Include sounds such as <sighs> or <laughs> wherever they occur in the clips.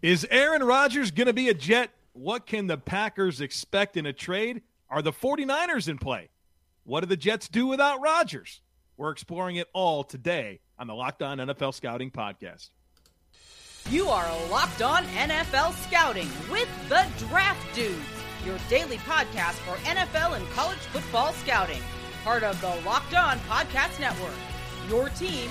Is Aaron Rodgers going to be a Jet? What can the Packers expect in a trade? Are the 49ers in play? What do the Jets do without Rodgers? We're exploring it all today on the Locked On NFL Scouting Podcast. You are Locked On NFL Scouting with the Draft Dudes, your daily podcast for NFL and college football scouting. Part of the Locked On Podcast Network. Your team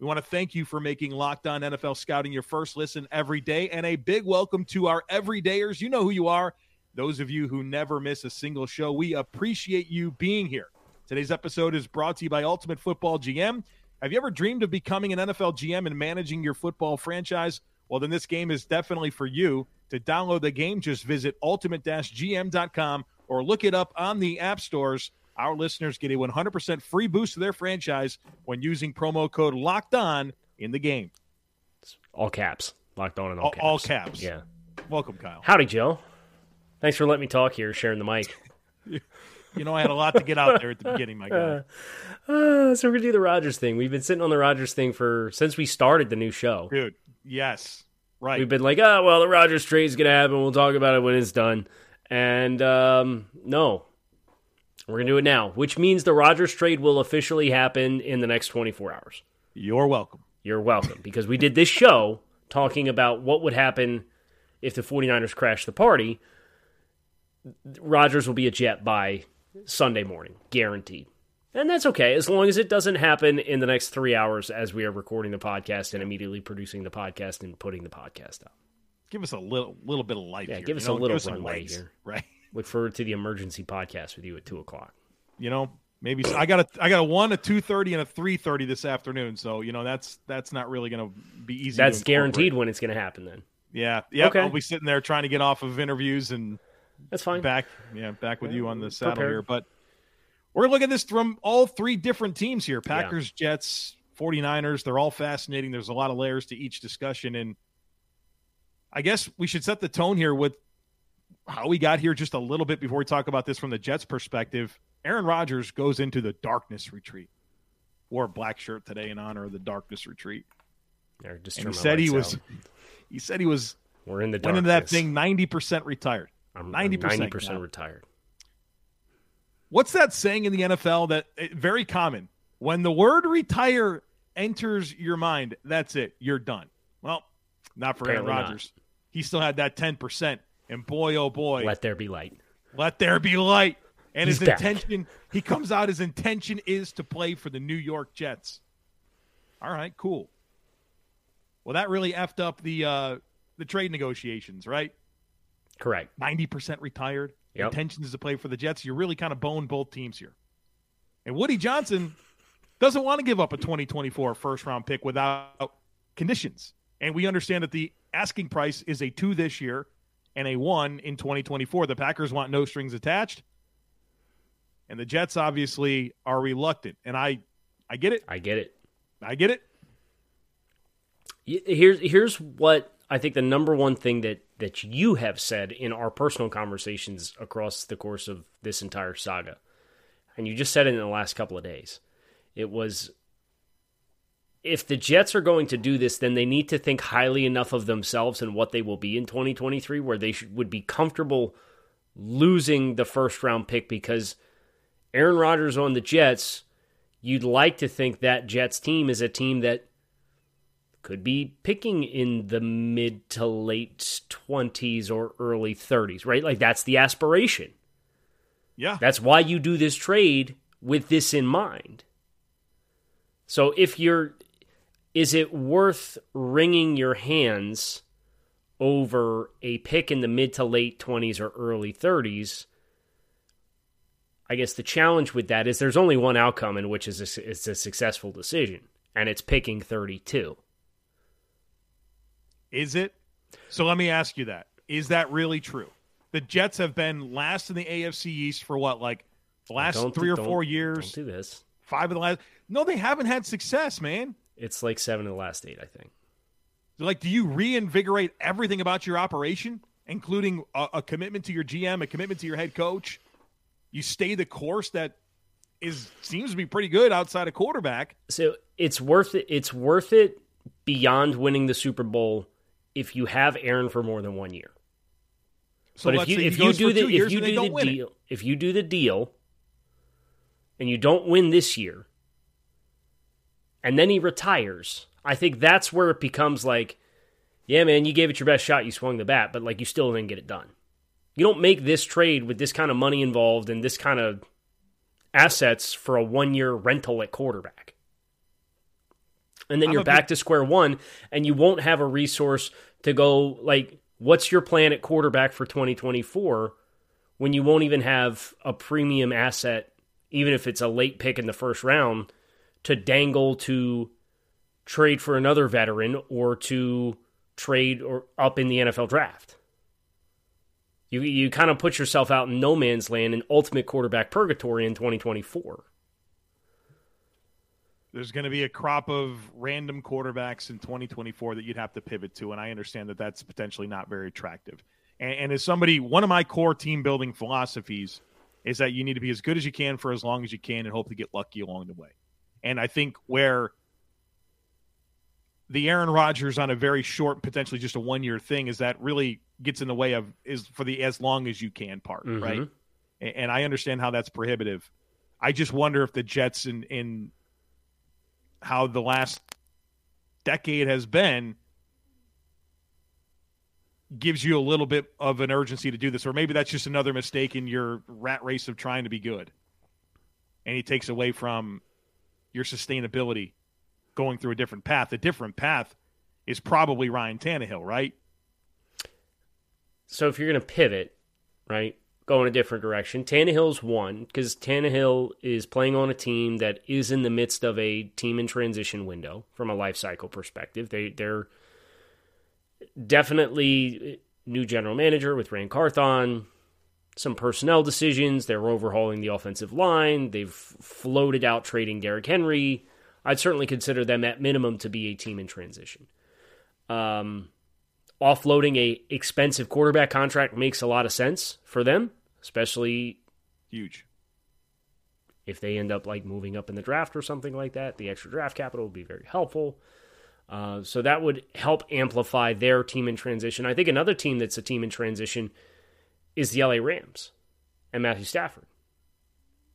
We want to thank you for making Locked On NFL Scouting your first listen every day. And a big welcome to our everydayers. You know who you are. Those of you who never miss a single show, we appreciate you being here. Today's episode is brought to you by Ultimate Football GM. Have you ever dreamed of becoming an NFL GM and managing your football franchise? Well, then this game is definitely for you. To download the game, just visit ultimate-gm.com or look it up on the app stores. Our listeners get a 100% free boost to their franchise when using promo code Locked On in the game. All caps. Locked on in all, All, caps. all caps. Yeah. Welcome, Kyle. Howdy, Joe. Thanks for letting me talk here, sharing the mic. <laughs> <laughs> You know, I had a lot to get out there at the beginning, my guy. <laughs> Uh, so we're gonna do the Rodgers thing. We've been sitting on the Rodgers thing for since we started the new show. Dude, yes. Right. We've been like, oh well, the Rodgers trade is gonna happen. We'll talk about it when it's done. And um, no, we're gonna do it now, which means the Rodgers trade will officially happen in the next 24 hours. You're welcome. You're welcome because we did this show talking about what would happen if the 49ers crash the party. Rodgers will be a Jet by Sunday morning, guaranteed. And that's okay, as long as it doesn't happen in the next three hours as we are recording the podcast and immediately producing the podcast and putting the podcast out. Give us a little little bit of life Yeah, here, give you us know? a little runway legs, here. Right. <laughs> Look forward to the emergency podcast with you at 2 o'clock. You know, maybe I got a I got a one, a two thirty, and a three thirty this afternoon. So you know that's that's not really going to be easy. That's guaranteed when it's going to happen then. Yeah, yeah. Okay. I'll be sitting there trying to get off of interviews and That's fine. back, yeah, back with you on the saddle prepared. here. But we're looking at this from all three different teams here: Packers, Jets, 49ers. They're all fascinating. There's a lot of layers to each discussion, and I guess we should set the tone here with how we got here just a little bit before we talk about this from the Jets' perspective. Aaron Rodgers goes into the darkness retreat. Wore a black shirt today in honor of the darkness retreat, just and he said he was. out. He said he was We're in the went into that thing ninety percent retired. I'm 90% 90% retired. What's that saying in the NFL that eh, very common? When the word retire enters your mind, that's it. You're done. Well, not for Apparently Aaron not. Rodgers. He still had that 10%. And boy, oh boy, let, there be light. Let there be light. And He's his back. intention, he comes out, his intention is to play for the New York Jets. All right, cool. Well, that really effed up the uh, the trade negotiations, right? Correct. 90% retired. Yep. Intentions is to play for the Jets. You're really kind of bone both teams here. And Woody Johnson doesn't want to give up a 2024 first round pick without conditions. And we understand that the asking price is a two this year and a one in 2024. The Packers want no strings attached. And the Jets obviously are reluctant. And I I get it. I get it. I get it. Here's here's what I think the number one thing that that you have said in our personal conversations across the course of this entire saga, and you just said it in the last couple of days. It was if the Jets are going to do this, then they need to think highly enough of themselves and what they will be in 2023, where they should, would be comfortable losing the first round pick because Aaron Rodgers on the Jets. You'd like to think that Jets team is a team that could be picking in the mid to late 20s or early 30s, right? Like that's the aspiration. Yeah. That's why you do this trade with this in mind. So if you're is it worth wringing your hands over a pick in the mid to late 20s or early 30s? I guess the challenge with that is there's only one outcome in which is a, it's a successful decision, and it's picking 32. Is it? So let me ask you that. Is that really true? the Jets have been last in the AFC East for what, like the last Don't- three or four years? Do this. Five of the last. No, they haven't had success, man. It's like seven of the last eight, I think. Like, do you reinvigorate everything about your operation, including a, a commitment to your GM, a commitment to your head coach? You stay the course that is seems to be pretty good outside of quarterback. So it's worth it. It's worth it beyond winning the Super Bowl if you have Aaron for more than one year. So but if you if you do the if you do the win it. deal if you do the deal and you don't win this year and then he retires, I think that's where it becomes like, yeah, man, you gave it your best shot, you swung the bat, but like you still didn't get it done. You don't make this trade with this kind of money involved and this kind of assets for a one year rental at quarterback. And then I'm you're back big- to square one, and you won't have a resource to go like, what's your plan at quarterback for 2024 when you won't even have a premium asset, even if it's a late pick in the first round, to dangle to trade for another veteran or to trade or up in the NFL draft. You you kind of put yourself out in no man's land in ultimate quarterback purgatory in 2024. There's going to be a crop of random quarterbacks in 2024 that you'd have to pivot to, and I understand that that's potentially not very attractive. And, and as somebody, one of my core team building philosophies is that you need to be as good as you can for as long as you can and hope to get lucky along the way. And I think where the Aaron Rodgers on a very short, potentially just a one year thing, is that really gets in the way of is for the as long as you can part, Mhm. right? A- And I understand how that's prohibitive. I just wonder if the Jets in in how the last decade has been gives you a little bit of an urgency to do this or maybe that's just another mistake in your rat race of trying to be good and he takes away from your sustainability going through a different path a different path is probably Ryan Tannehill right So if you're going to pivot, right, go in a different direction, Tannehill's one because Tannehill is playing on a team that is in the midst of a team in transition window from a life cycle perspective. They they're definitely new general manager with Ran Carthon. Some personnel decisions. They're overhauling the offensive line. They've floated out trading Derrick Henry. I'd certainly consider them at minimum to be a team in transition. Um, offloading a expensive quarterback contract makes a lot of sense for them, especially huge if they end up like moving up in the draft or something like that. The extra draft capital would be very helpful. Uh, so that would help amplify their team in transition. I think another team that's a team in transition is the LA Rams and Matthew Stafford.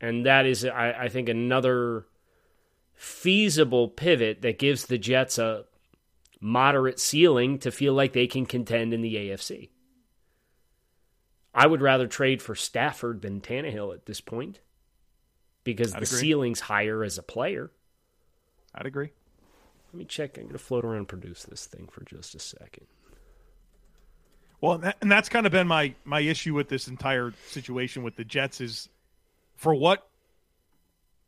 And that is, I, I think, another feasible pivot that gives the Jets a moderate ceiling to feel like they can contend in the AFC. I would rather trade for Stafford than Tannehill at this point because I'd the agree. ceiling's higher as a player. I'd agree Let me check. I'm going to float around and produce this thing for just a second. Well, and that's kind of been my my issue with this entire situation with the Jets is for what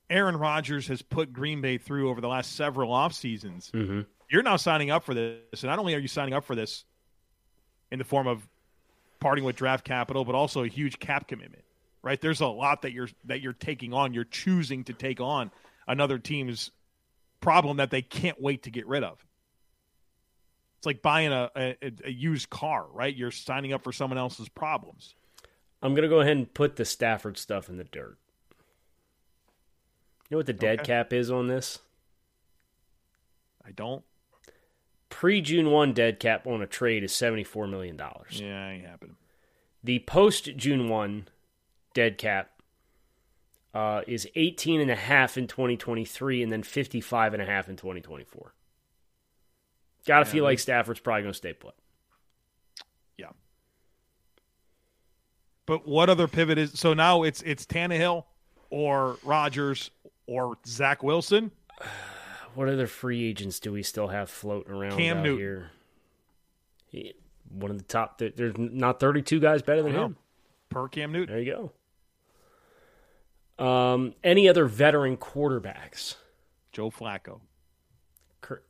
Aaron Rodgers has put Green Bay through over the last several off seasons. Mm-hmm. You're now signing up for this, and not only are you signing up for this in the form of parting with draft capital, but also a huge cap commitment. Right? There's a lot that you're that you're taking on. You're choosing to take on another team's problem that they can't wait to get rid of. It's like buying a, a, a used car, right? You're signing up for someone else's problems. I'm going to go ahead and put the Stafford stuff in the dirt. You know what the dead Okay. cap is on this? I don't. Pre June 1 dead cap on a trade is $74 million. Yeah, ain't happening. The post June 1 dead cap uh, is 18 and a half in 2023 and then 55 and a half in 2024. Got to feel like Stafford's probably going to stay put. Yeah. But what other pivot is so now it's it's Tannehill or Rodgers or Zach Wilson? <sighs> What other free agents do we still have floating around Cam out Newton. here? He- one of the top. There's not 32 guys better than him. Per Cam Newton. There you go. Um, any other veteran quarterbacks? Joe Flacco. Kirk,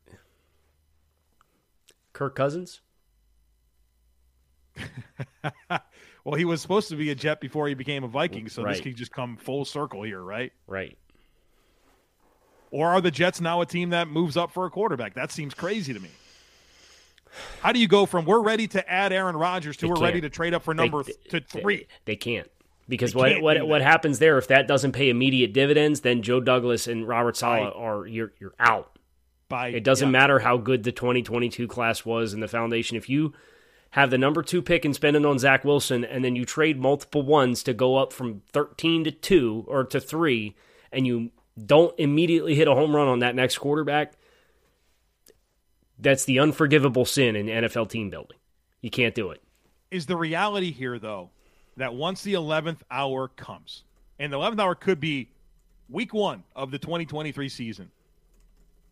Kirk Cousins. <laughs> Well, he was supposed to be a Jet before he became a Viking, so Right. this could just come full circle here, right? Right. Or are the Jets now a team that moves up for a quarterback? That seems crazy to me. How do you go from we're ready to add Aaron Rodgers to They we're ready can't. to trade up for number they- th- to three? They, can't. Because They what what what happens there if that doesn't pay immediate dividends, then Joe Douglas and Robert Saleh Right. are you're you're out. By It doesn't yeah. matter how good the 2022 class was in the foundation. If you have the number two pick and spend it on Zach Wilson, and then you trade multiple ones to go up from 13 to two or to three, and you don't immediately hit a home run on that next quarterback, that's the unforgivable sin in NFL team building. You can't do it. is the reality here though that once the 11th hour comes and the 11th hour could be week 1 of the 2023 season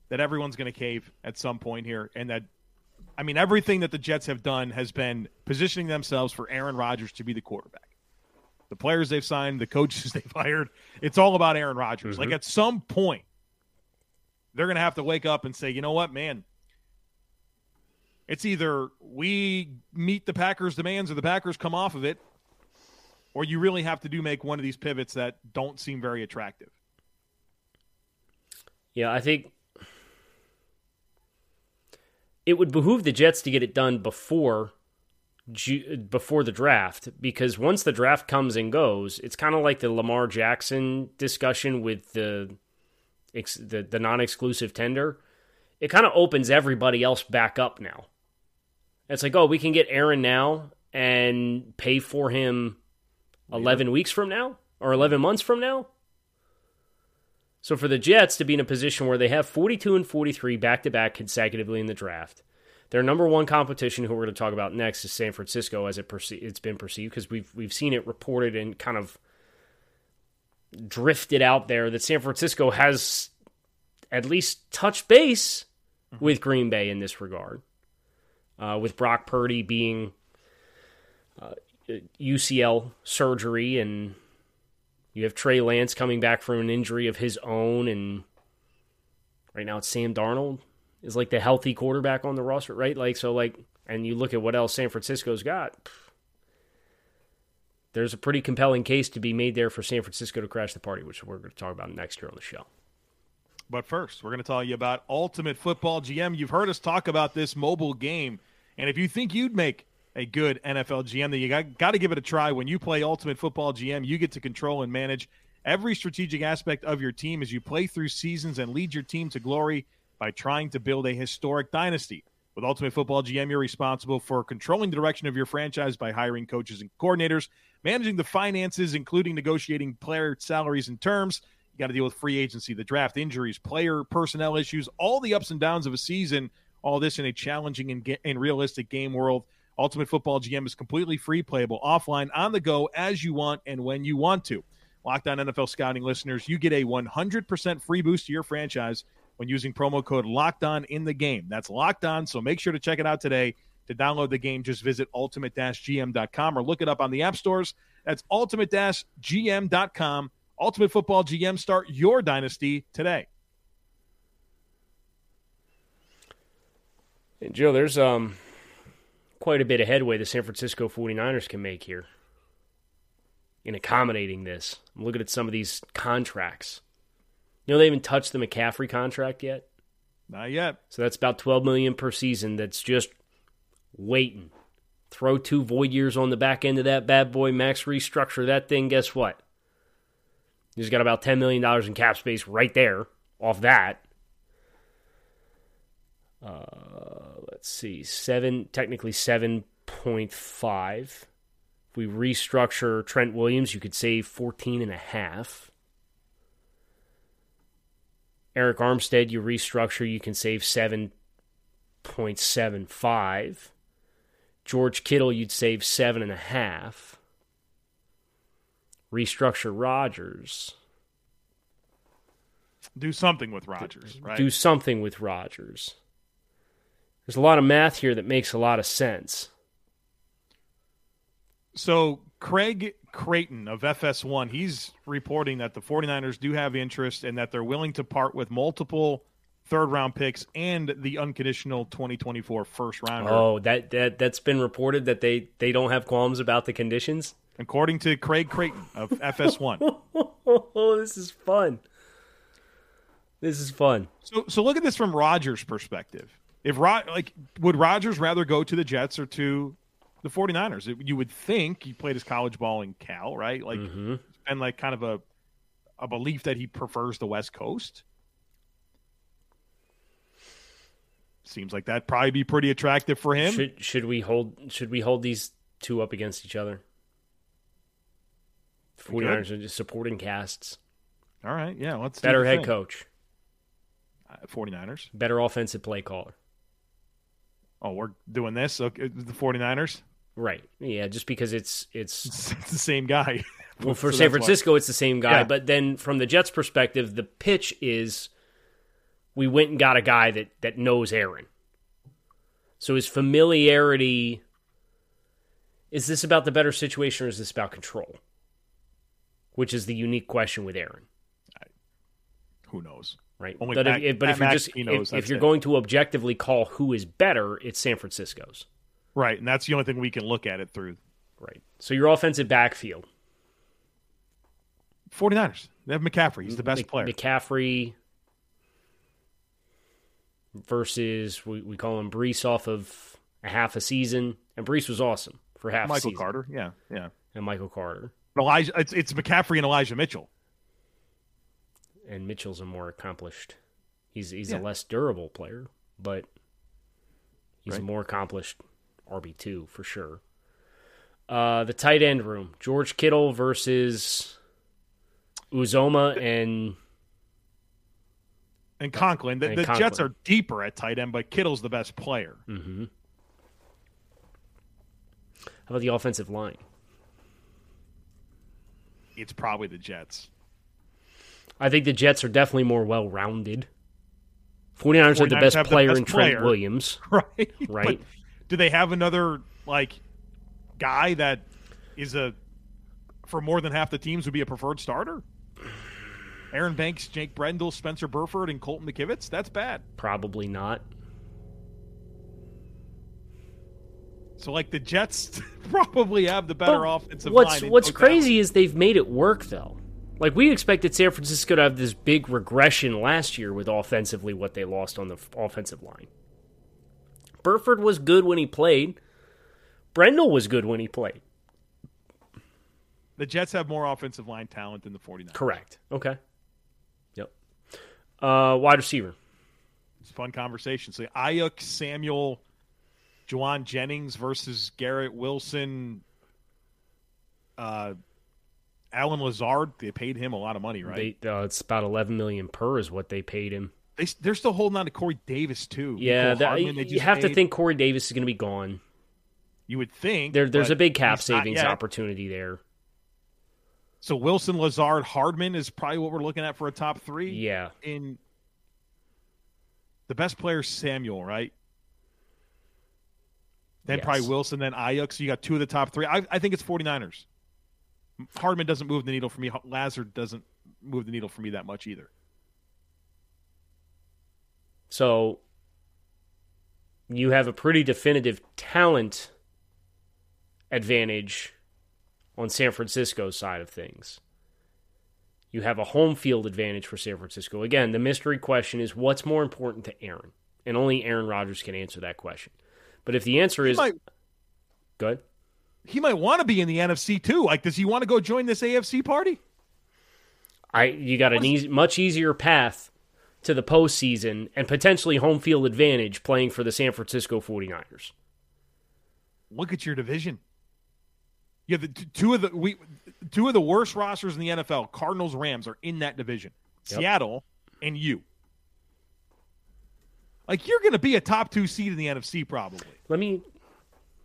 that everyone's going to cave at some point here and that I mean everything that the Jets have done has been positioning themselves for Aaron Rodgers to be the quarterback. The players they've signed, the coaches <laughs> they've hired, it's all about Aaron Rodgers. Like mm-hmm. at some point they're going to have to wake up and say, "You know what, man? It's either we meet the Packers' demands or the Packers come off of it, or you really have to do make one of these pivots that don't seem very attractive. Yeah, I think it would behoove the Jets to get it done before before the draft because once the draft comes and goes, it's kind of like the Lamar Jackson discussion with the the, the non-exclusive tender. It kind of opens everybody else back up now. It's like, oh, we can get Aaron now and pay for him 11 weeks from now or 11 months from now. So for the Jets to be in a position where they have 42 and 43 back to back consecutively in the draft, their number one competition, who we're going to talk about next, is San Francisco, as it perce- it's been perceived, because we've we've seen it reported and kind of drifted out there that San Francisco has at least touched base with Green Bay in this regard, uh, with Brock Purdy being uh, UCL surgery and you have Trey Lance coming back from an injury of his own, and right now it's Sam Darnold is like the healthy quarterback on the roster, right? Like so, like, and you look at what else San Francisco's got. There's a pretty compelling case to be made there for San Francisco to crash the party, which we're going to talk about next year on the show. But first, we're going to tell you about Ultimate Football GM. You've heard us talk about this mobile game, and if you think you'd make a good NFL GM, then you got, got to give it a try. When you play Ultimate Football GM, you get to control and manage every strategic aspect of your team as you play through seasons and lead your team to glory by trying to build a historic dynasty. With Ultimate Football GM, you're responsible for controlling the direction of your franchise by hiring coaches and coordinators, managing the finances, including negotiating player salaries and terms. You got to deal with free agency, the draft, injuries, player personnel issues, all the ups and downs of a season. All this in a challenging and, ga- and realistic game world. Ultimate Football GM is completely free, playable offline, on the go, as you want and when you want to. Locked On NFL Scouting listeners, you get a 100% free boost to your franchise when using promo code Locked On in the game. That's Locked On, so make sure to check it out today. To download the game, just visit ultimate-gm.com or look it up on the app stores. That's ultimate-gm.com. Ultimate Football GM, start your dynasty today. And Joe, there's um quite a bit of headway the San Francisco 49ers can make here in accommodating this. I'm looking at some of these contracts. You know they haven't touched the McCaffrey contract yet. Not yet. So that's about 12 million per season that's just waiting. Throw two void years on the back end of that bad boy max restructure that thing, guess what? He's got about 10 million dollars in cap space right there off that. Uh, let's see. 7 technically 7.5. If we restructure Trent Williams, you could save 14 and a half. Arik Armstead, you restructure, you can save 7.75. George Kittle, you'd save 7.5. Restructure Rodgers. Do something with Rodgers, right? Do something with Rodgers. There's a lot of math here that makes a lot of sense. So Craig Carton of FS1, he's reporting that the 49ers do have interest and that they're willing to part with multiple third round picks and the unconditional 2024 first rounder. Oh, that that that's been reported that they they don't have qualms about the conditions. According to Craig Carton of <laughs> FS1. oh, this is fun. This is fun. So so look at this from Rodgers' perspective. If Rod like would Rodgers rather go to the Jets or to the 49ers? It, you would think he played his college ball in Cal, right? Like Mm-hmm. and like kind of a a belief that he prefers the West Coast. Seems like that'd probably be pretty attractive for him. Should should we hold should we hold these two up against each other? We could. 49ers are just supporting casts. All right, yeah, let's Better head thing. coach, Uh, 49ers. better offensive play caller. Oh, we're doing this. Okay, the 49ers. Right. Yeah, just because it's it's <laughs> It's the same guy. <laughs> well for So San that's why. Francisco it's the same guy, Yeah. but then from the Jets perspective, the pitch is we went and got a guy that that knows Aaron. So his familiarity is this about the better situation or is this about control? Which is the unique question with Aaron. Who knows? Right? Only but Mac- if, but if you're just if, if you're it. going to objectively call who is better, it's San Francisco's, Right, and that's the only thing we can look at it through. right? So your offensive backfield, 49ers. They have McCaffrey. He's the best Mc- player. McCaffrey versus we, we call him Breece off of a half a season, and Breece was awesome for half a Michael season. Carter. Yeah, yeah. and Michael Carter, Elijah. It's, it's McCaffrey and Elijah Mitchell. And Mitchell's a more accomplished. He's he's Yeah. a less durable player, but he's Right. a more accomplished RB two for sure. Uh, the tight end room: George Kittle versus Uzomah and And Conklin. The, And the Jets are deeper at tight end, but Kittle's the best player. how about the offensive line? It's probably the Jets. I think the Jets are definitely more well rounded. 49ers, have the best have the player best in Trent player. Williams. <laughs> Right. Right. But do they have another like guy that is a for more than half the teams would be a preferred starter? Aaron Banks, Jake Brendel, Spencer Burford, and Colton McKivitz. That's bad. Probably not. So like the Jets <laughs> probably have the better But offensive what's line. in what's totality. crazy is they've made it work though. Like we expected San Francisco to have this big regression last year with offensively what they lost on the offensive line. Burford was good when he played. Brendel was good when he played. The Jets have more offensive line talent than the 49ers. Correct. Okay. Yep. Uh, wide receiver. It's a fun conversation. So Aiyuk, Samuel, Jauan Jennings versus Garrett Wilson, uh, Allen Lazard. They paid him a lot of money, right? They, uh, it's about eleven million per is what they paid him. They, they are still holding on to Corey Davis too. Yeah, that, you have to think Corey Davis is going to be gone. You would think There, there's a big cap savings opportunity there. So Wilson, Lazard, Hardman is probably what we're looking at for a top three. Yeah, In the best player, Samuel, right? Then Yes. probably Wilson, then Aiyuk. So you got two of the top three. I, I think it's 49ers. Hardman doesn't move the needle for me. Lazard doesn't move the needle for me that much either. So you have a pretty definitive talent advantage on San Francisco's side of things. You have a home field advantage for San Francisco. Again, the mystery question is what's more important to Aaron? And only Aaron Rodgers can answer that question. But if the answer is He might, good, he might want to be in the NFC too. Like, does he want to go join this AFC party? I you got an easy, much easier path to the postseason and potentially home field advantage playing for the San Francisco 49ers. Look at your division. You have the t- two of the we two of the worst rosters in the NFL. Cardinals, Rams are in that division. Yep. Seattle and you. Like you're going to be a top two seed in the NFC probably. Let me let me float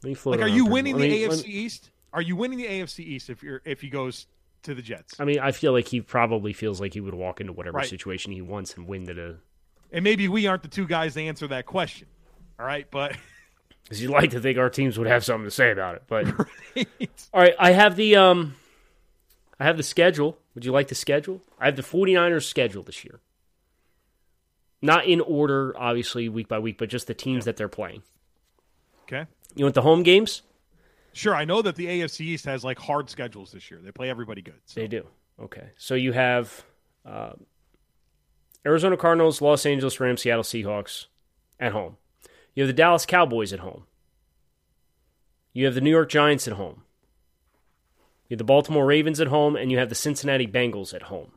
Like, are you winning the me- AFC me- East? Are you winning the AFC East if you're if he goes to the Jets? I mean, I feel like he probably feels like he would walk into whatever Right. situation he wants and win to the. And maybe we aren't the two guys to answer that question. All right, but <laughs> Because you'd like to think our teams would have something to say about it, but <laughs> all right, I have the um, I have the schedule. Would you like the schedule? I have the 49ers schedule this year. Not in order, obviously, week by week, but just the teams that they're playing. Okay. You want the home games? Sure. I know that the AFC East has like hard schedules this year. They play everybody good. So. They do. Okay. So you have uh, Arizona Cardinals, Los Angeles Rams, Seattle Seahawks at home. You have the Dallas Cowboys at home. You have the New York Giants at home. You have the Baltimore Ravens at home, and you have the Cincinnati Bengals at home.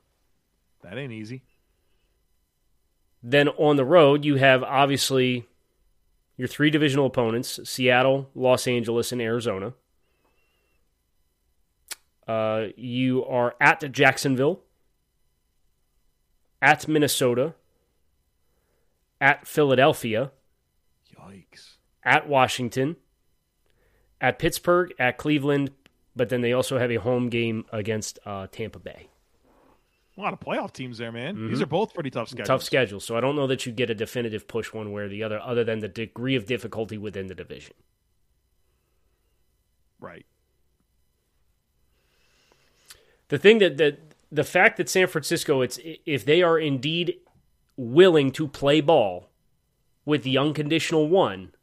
That ain't easy. Then on the road, you have obviously your three divisional opponents Seattle, Los Angeles, and Arizona. Uh, you are at Jacksonville, at Minnesota, at Philadelphia, Yikes. at Washington, at Pittsburgh, at Cleveland, but then they also have a home game against uh, Tampa Bay. A lot of playoff teams there, man. These mm-hmm. are both pretty tough schedules. Tough schedule, so I don't know that you get a definitive push one way or the other, other than the degree of difficulty within the division. Right. The thing that that the fact that San Francisco, it's if they are indeed willing to play ball with the unconditional one,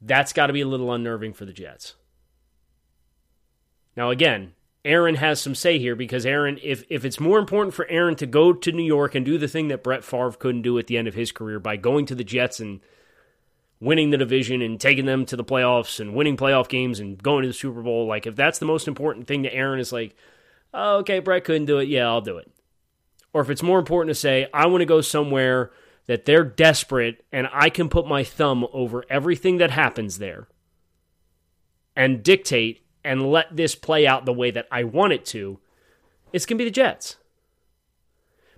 that's got to be a little unnerving for the Jets. Now, again, Aaron has some say here because Aaron, if if it's more important for Aaron to go to New York and do the thing that Brett Favre couldn't do at the end of his career by going to the Jets and winning the division and taking them to the playoffs and winning playoff games and going to the Super Bowl, like if that's the most important thing to Aaron is like, oh, okay, Brett couldn't do it, yeah, I'll do it. Or if it's more important to say, I want to go somewhere that they're desperate and I can put my thumb over everything that happens there and dictate and let this play out the way that I want it to, it's going to be the Jets.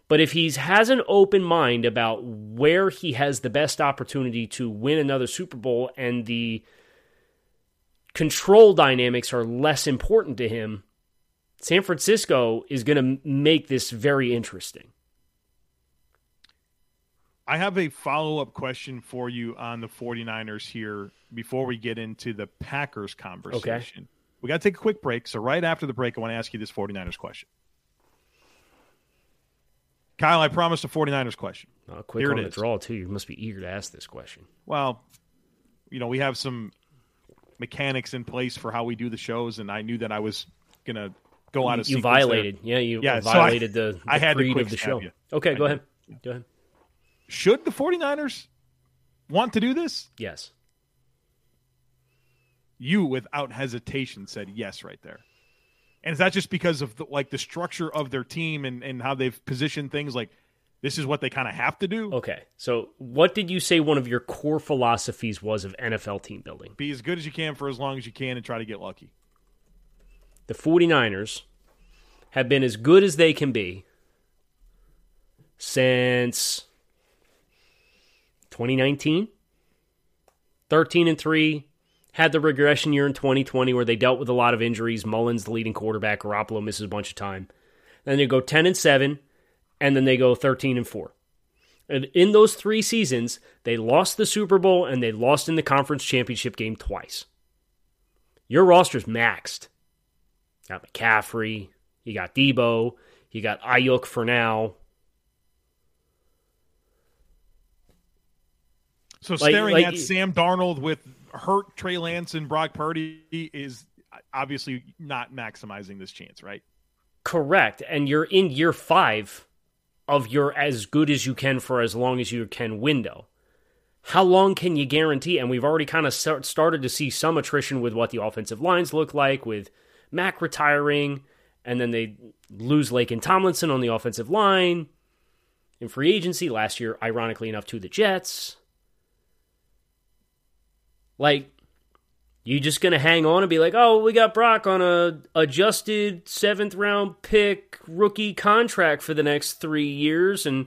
But if he has an open mind about where he has the best opportunity to win another Super Bowl and the control dynamics are less important to him, San Francisco is going to make this very interesting. I have a follow up question for you on the 49ers here before we get into the Packers conversation. We got to take a quick break. So, right after the break, I want to ask you this 49ers question. Kyle, I promised a 49ers question. Uh, quick Here on it the is. draw, too. You must be eager to ask this question. Well, you know, we have some mechanics in place for how we do the shows, and I knew that I was going to go out of you sequence there. violated. Yeah, you Yeah, so I- violated the, the I had to creed of the show. you. Okay, I go did. ahead. Go ahead. Should the 49ers want to do this? Yes. You, without hesitation, said yes right there. And is that just because of the, like the structure of their team and, and how they've positioned things? Like this is what they kind of have to do. Okay. So, what did you say one of your core philosophies was of NFL team building? Be as good as you can for as long as you can and try to get lucky. The 49ers have been as good as they can be since 2019. 13 and 3 had the regression year in 2020 where they dealt with a lot of injuries. Mullens, the leading quarterback, Garoppolo misses a bunch of time. Then they go 10 and 7 and then they go 13 and 4. And in those 3 seasons, they lost the Super Bowl and they lost in the conference championship game twice. Your roster's maxed. Got McCaffrey, you got Debo, you got Aiyuk for now. So Like- staring like- at Sam Darnold with hurt Trey Lance and Brock Purdy is obviously not maximizing this chance, right? Correct. And you're in year five of your as good as you can for as long as you can window. How long can you guarantee? And we've already kind of start, started to see some attrition with what the offensive lines look like, with Mack retiring, and then they lose Laken Tomlinson on the offensive line in free agency last year, ironically enough, to the Jets. Like, you just gonna hang on and be like, oh, we got Brock on a adjusted seventh round pick rookie contract for the next three years, and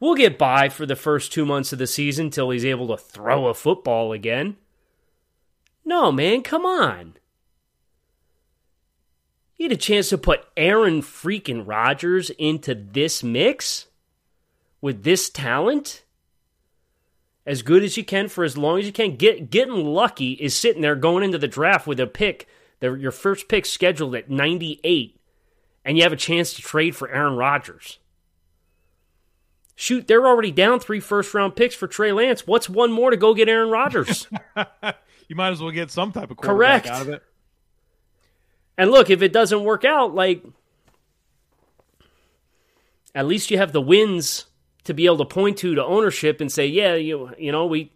we'll get by for the first two months of the season till he's able to throw a football again. No, man, come on. You had a chance to put Aaron freaking Rodgers into this mix with this talent as good as you can for as long as you can. Get getting lucky is sitting there going into the draft with a pick, the, your first pick scheduled at 98, and you have a chance to trade for Aaron Rodgers. Shoot, they're already down three first round picks for Trey Lance. What's one more to go get Aaron Rodgers? <laughs> you might as well get some type of quarterback Correct. out of it. And look, if it doesn't work out, like at least you have the wins to be able to point to to ownership and say, yeah, you you know, we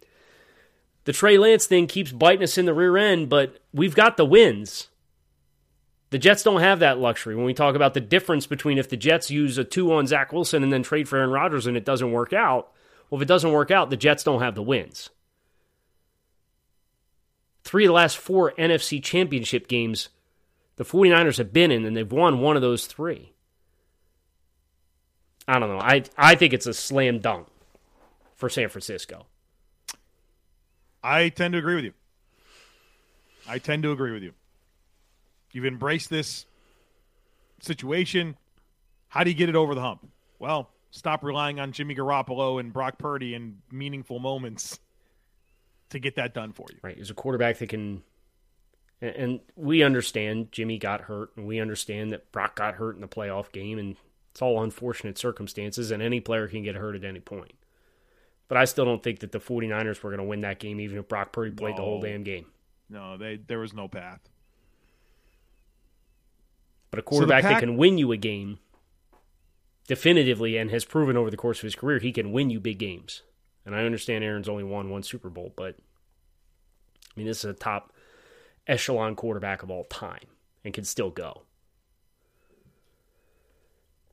the Trey Lance thing keeps biting us in the rear end, but we've got the wins. The Jets don't have that luxury. When we talk about the difference between if the Jets use a two on Zach Wilson and then trade for Aaron Rodgers and it doesn't work out, well, if it doesn't work out, the Jets don't have the wins. Three of the last four NFC championship games the 49ers have been in, and they've won one of those three. I don't know. I, I think it's a slam dunk for San Francisco. I tend to agree with you. I tend to agree with you. You've embraced this situation. How do you get it over the hump? Well, stop relying on Jimmy Garoppolo and Brock Purdy in meaningful moments to get that done for you. Right. He's a quarterback that can. And and we understand Jimmy got hurt, and we understand that Brock got hurt in the playoff game, and it's all unfortunate circumstances, and any player can get hurt at any point. But I still don't think that the 49ers were going to win that game, even if Brock Purdy played the whole damn game. No, they there was no path. But a quarterback Pack- that can win you a game definitively and has proven over the course of his career he can win you big games. And I understand Aaron's only won one Super Bowl, but I mean this is a top echelon quarterback of all time and can still go.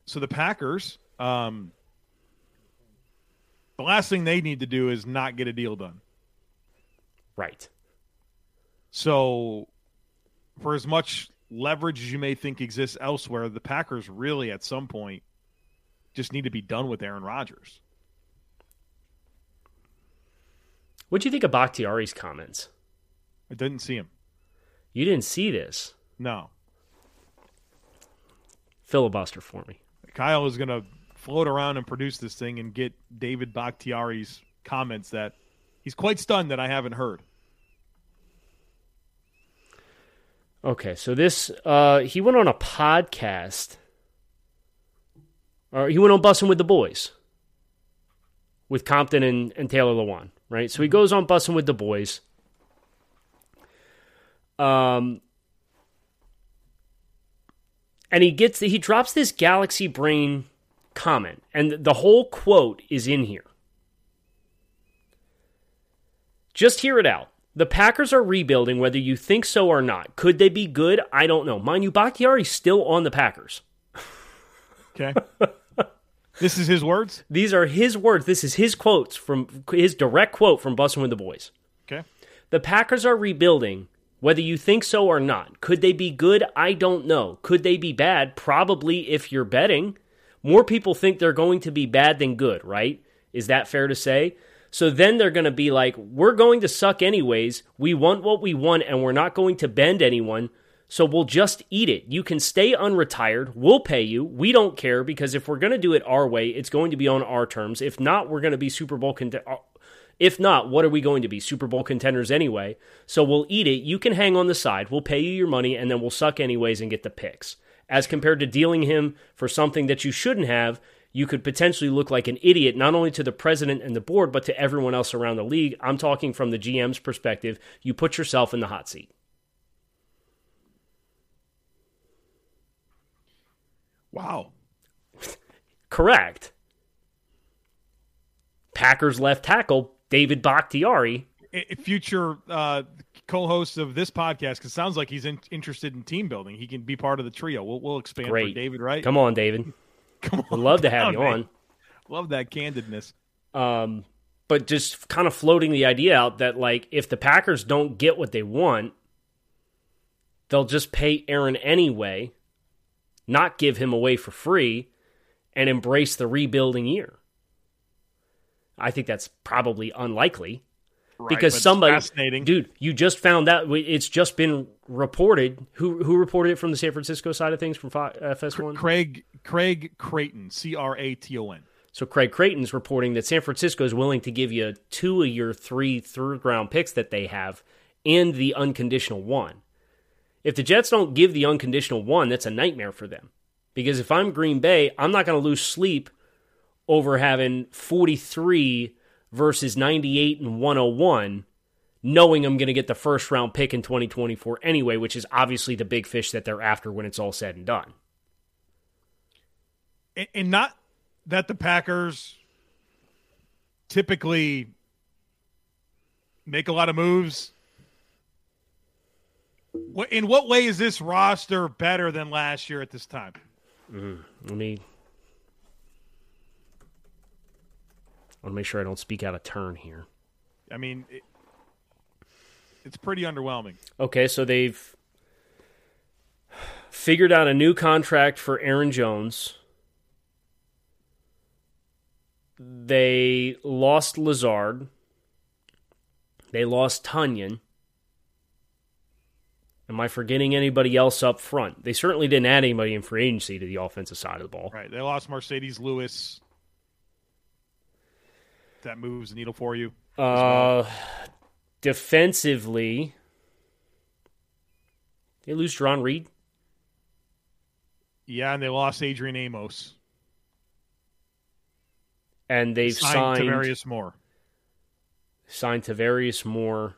So the Packers, um, the last thing they need to do is not get a deal done. Right. So, for as much leverage as you may think exists elsewhere, the Packers really, at some point, just need to be done with Aaron Rodgers. What do you think of Bakhtiari's comments? I didn't see him. You didn't see this. No, Filibuster for me. Kyle is going to float around and produce this thing and get David Bakhtiari's comments that he's quite stunned that I haven't heard. Okay, so this uh he went on a podcast. Or he went on Bussin' with the Boys. With Compton and, and Taylor Lewan, right? So he goes on Bussin' with the Boys. Um and he gets he drops this galaxy brain comment and the whole quote is in here. Just hear it out. The Packers are rebuilding, whether you think so or not. Could they be good? I don't know. Mind you, Bakhtiari's still on the Packers. Okay. <laughs> this is his words. These are his words. This is his quotes from his direct quote from Bussin' with the Boys. Okay. The Packers are rebuilding, whether you think so or not. Could they be good? I don't know. Could they be bad? Probably if you're betting. More people think they're going to be bad than good, right? Is that fair to say? So then they're going to be like, we're going to suck anyways. We want what we want and we're not going to bend anyone. So we'll just eat it. You can stay unretired. We'll pay you. We don't care because if we're going to do it our way, it's going to be on our terms. If not, we're going to be Super Bowl. If not, what are we going to be? Super Bowl contenders anyway. So we'll eat it. You can hang on the side. We'll pay you your money and then we'll suck anyways and get the picks. As compared to dealing him for something that you shouldn't have, you could potentially look like an idiot, not only to the president and the board, but to everyone else around the league. I'm talking from the GM's perspective. You put yourself in the hot seat. Wow. <laughs> Correct. Packers left tackle, David Bakhtiari. Future uh, co-host of this podcast because sounds like he's in, interested in team building. He can be part of the trio. We'll, we'll expand Great. for David, right? Come on, David. <laughs> Come We'd love to have down, you man. on. Love that candidness. Um, but just kind of floating the idea out that like if the Packers don't get what they want, they'll just pay Aaron anyway, not give him away for free, and embrace the rebuilding year. I think that's probably unlikely Right, because somebody, dude, you just found out. It's just been reported. Who who reported it from the San Francisco side of things from FS1? Craig Craig Carton, C R A T O N. So Craig Carton's reporting that San Francisco is willing to give you two of your three third round picks that they have and the unconditional one. If the Jets don't give the unconditional one, that's a nightmare for them. Because if I'm Green Bay, I'm not going to lose sleep over having 43 versus 98 and 101, knowing I'm going to get the first round pick in 2024 anyway, which is obviously the big fish that they're after when it's all said and done. And not that the Packers typically make a lot of moves. In what way is this roster better than last year at this time? Mm, let me. Want to make sure I don't speak out of turn here. I mean, it, it's pretty underwhelming. Okay, so they've figured out a new contract for Aaron Jones. They lost Lazard. They lost Tonyan. Am I forgetting anybody else up front? They certainly didn't add anybody in free agency to the offensive side of the ball. Right. They lost Marcedes Lewis. That moves the needle for you. Uh, defensively, they lose Jarran Reed. Yeah, and they lost Adrian Amos. And they've signed, signed Tarvarius Moore. Signed Tarvarius Moore.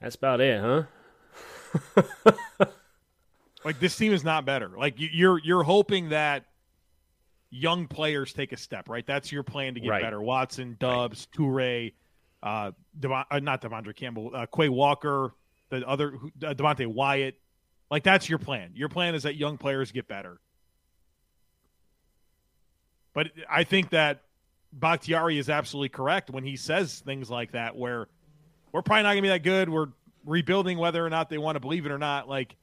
That's about it, huh? <laughs> like this team is not better. Like you're you're hoping that young players take a step, right? That's your plan to get right. better. Watson, Doubs, right. Toure, uh, Devon, uh, not De'Vondre Campbell, uh, Quay Walker, the other uh, Devonte Wyatt. Like that's your plan. Your plan is that young players get better. But I think that Bakhtiari is absolutely correct when he says things like that, where we're probably not going to be that good. We're rebuilding whether or not they want to believe it or not. Like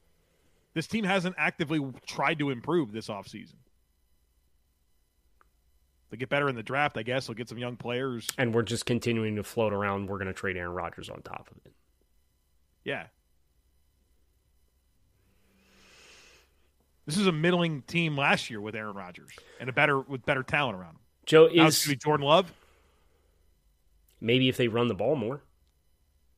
this team hasn't actively tried to improve this offseason. They get better in the draft, I guess. They'll get some young players. And we're just continuing to float around. We're going to trade Aaron Rodgers on top of it. Yeah. This is a middling team last year with Aaron Rodgers and a better with better talent around him. Joe now is Jordan Love. Maybe if they run the ball more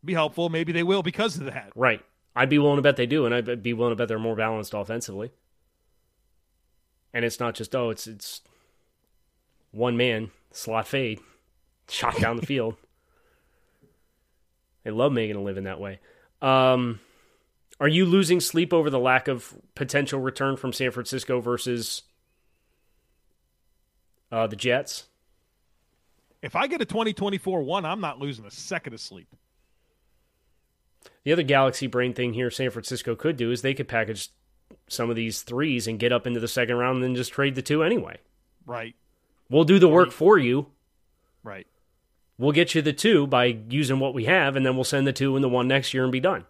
be helpful. Maybe they will because of that. Right. I'd be willing to bet they do, and I'd be willing to bet they're more balanced offensively. And it's not just oh, it's it's one man slot fade, shot down the field. They love making a living that way. Um, are you losing sleep over the lack of potential return from San Francisco versus uh, the Jets? If I get a 2024 one, I'm not losing a second of sleep. The other galaxy brain thing here San Francisco could do is they could package some of these threes and get up into the second round and then just trade the two anyway. Right. We'll do the work for you. Right. We'll get you the two by using what we have, and then we'll send the two and the one next year and be done.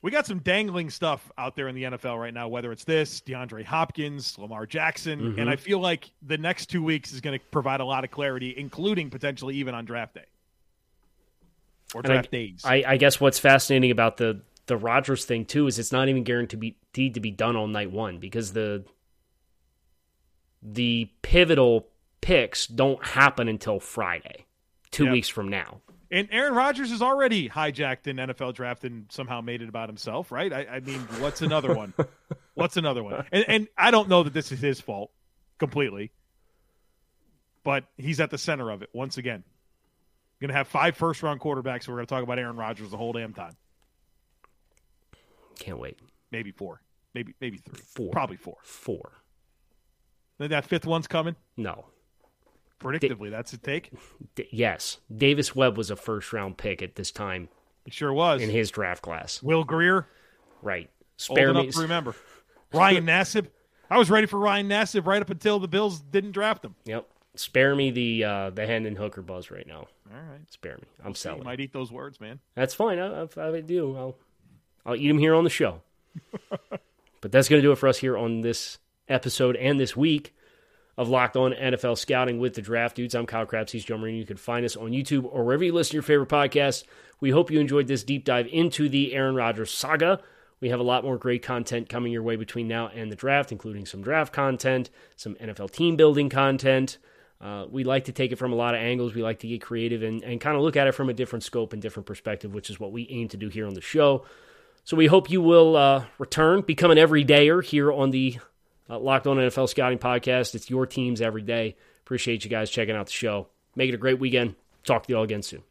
We got some dangling stuff out there in the NFL right now, whether it's this, DeAndre Hopkins, Lamar Jackson, mm-hmm. and I feel like the next two weeks is going to provide a lot of clarity, including potentially even on draft day or draft I, days. I, I, guess what's fascinating about the the Rodgers thing too is it's not even guaranteed to be done on night one because the the pivotal picks don't happen until Friday, two yep. weeks from now. And Aaron Rodgers is already hijacked an NFL draft and somehow made it about himself, right? I, I mean, what's another one? <laughs> what's another one? And, and I don't know that this is his fault completely, but he's at the center of it once again. Going to have five first round quarterbacks. So we're going to talk about Aaron Rodgers the whole damn time. Can't wait. Maybe four. Maybe maybe three. Four. Probably four. Four. That fifth one's coming. No. Predictably, da- that's a take. D- yes, Davis Webb was a first round pick at this time. He sure was in his draft class. Will Grier? right? Spare Old me. to remember. Ryan Nassib. I was ready for Ryan Nassib right up until the Bills didn't draft him. Yep. Spare me the uh, the Hendon Hooker buzz right now. All right, spare me. I'm selling. You might eat those words, man. That's fine. I, I, I do. I'll I'll eat them here on the show. <laughs> but that's going to do it for us here on this episode and this week of Locked On NFL Scouting with the Draft Dudes. I'm Kyle Crabbs. He's Joe Marino. You can find us on YouTube or wherever you listen to your favorite podcasts. We hope you enjoyed this deep dive into the Aaron Rodgers saga. We have a lot more great content coming your way between now and the draft, including some draft content, some NFL team building content. Uh, we like to take it from a lot of angles. We like to get creative and, and kind of look at it from a different scope and different perspective, which is what we aim to do here on the show. So we hope you will uh, return, become an everydayer here on the Uh, Locked On NFL Scouting Podcast. It's your teams every day. Appreciate you guys checking out the show. Make it a great weekend. Talk to you all again soon.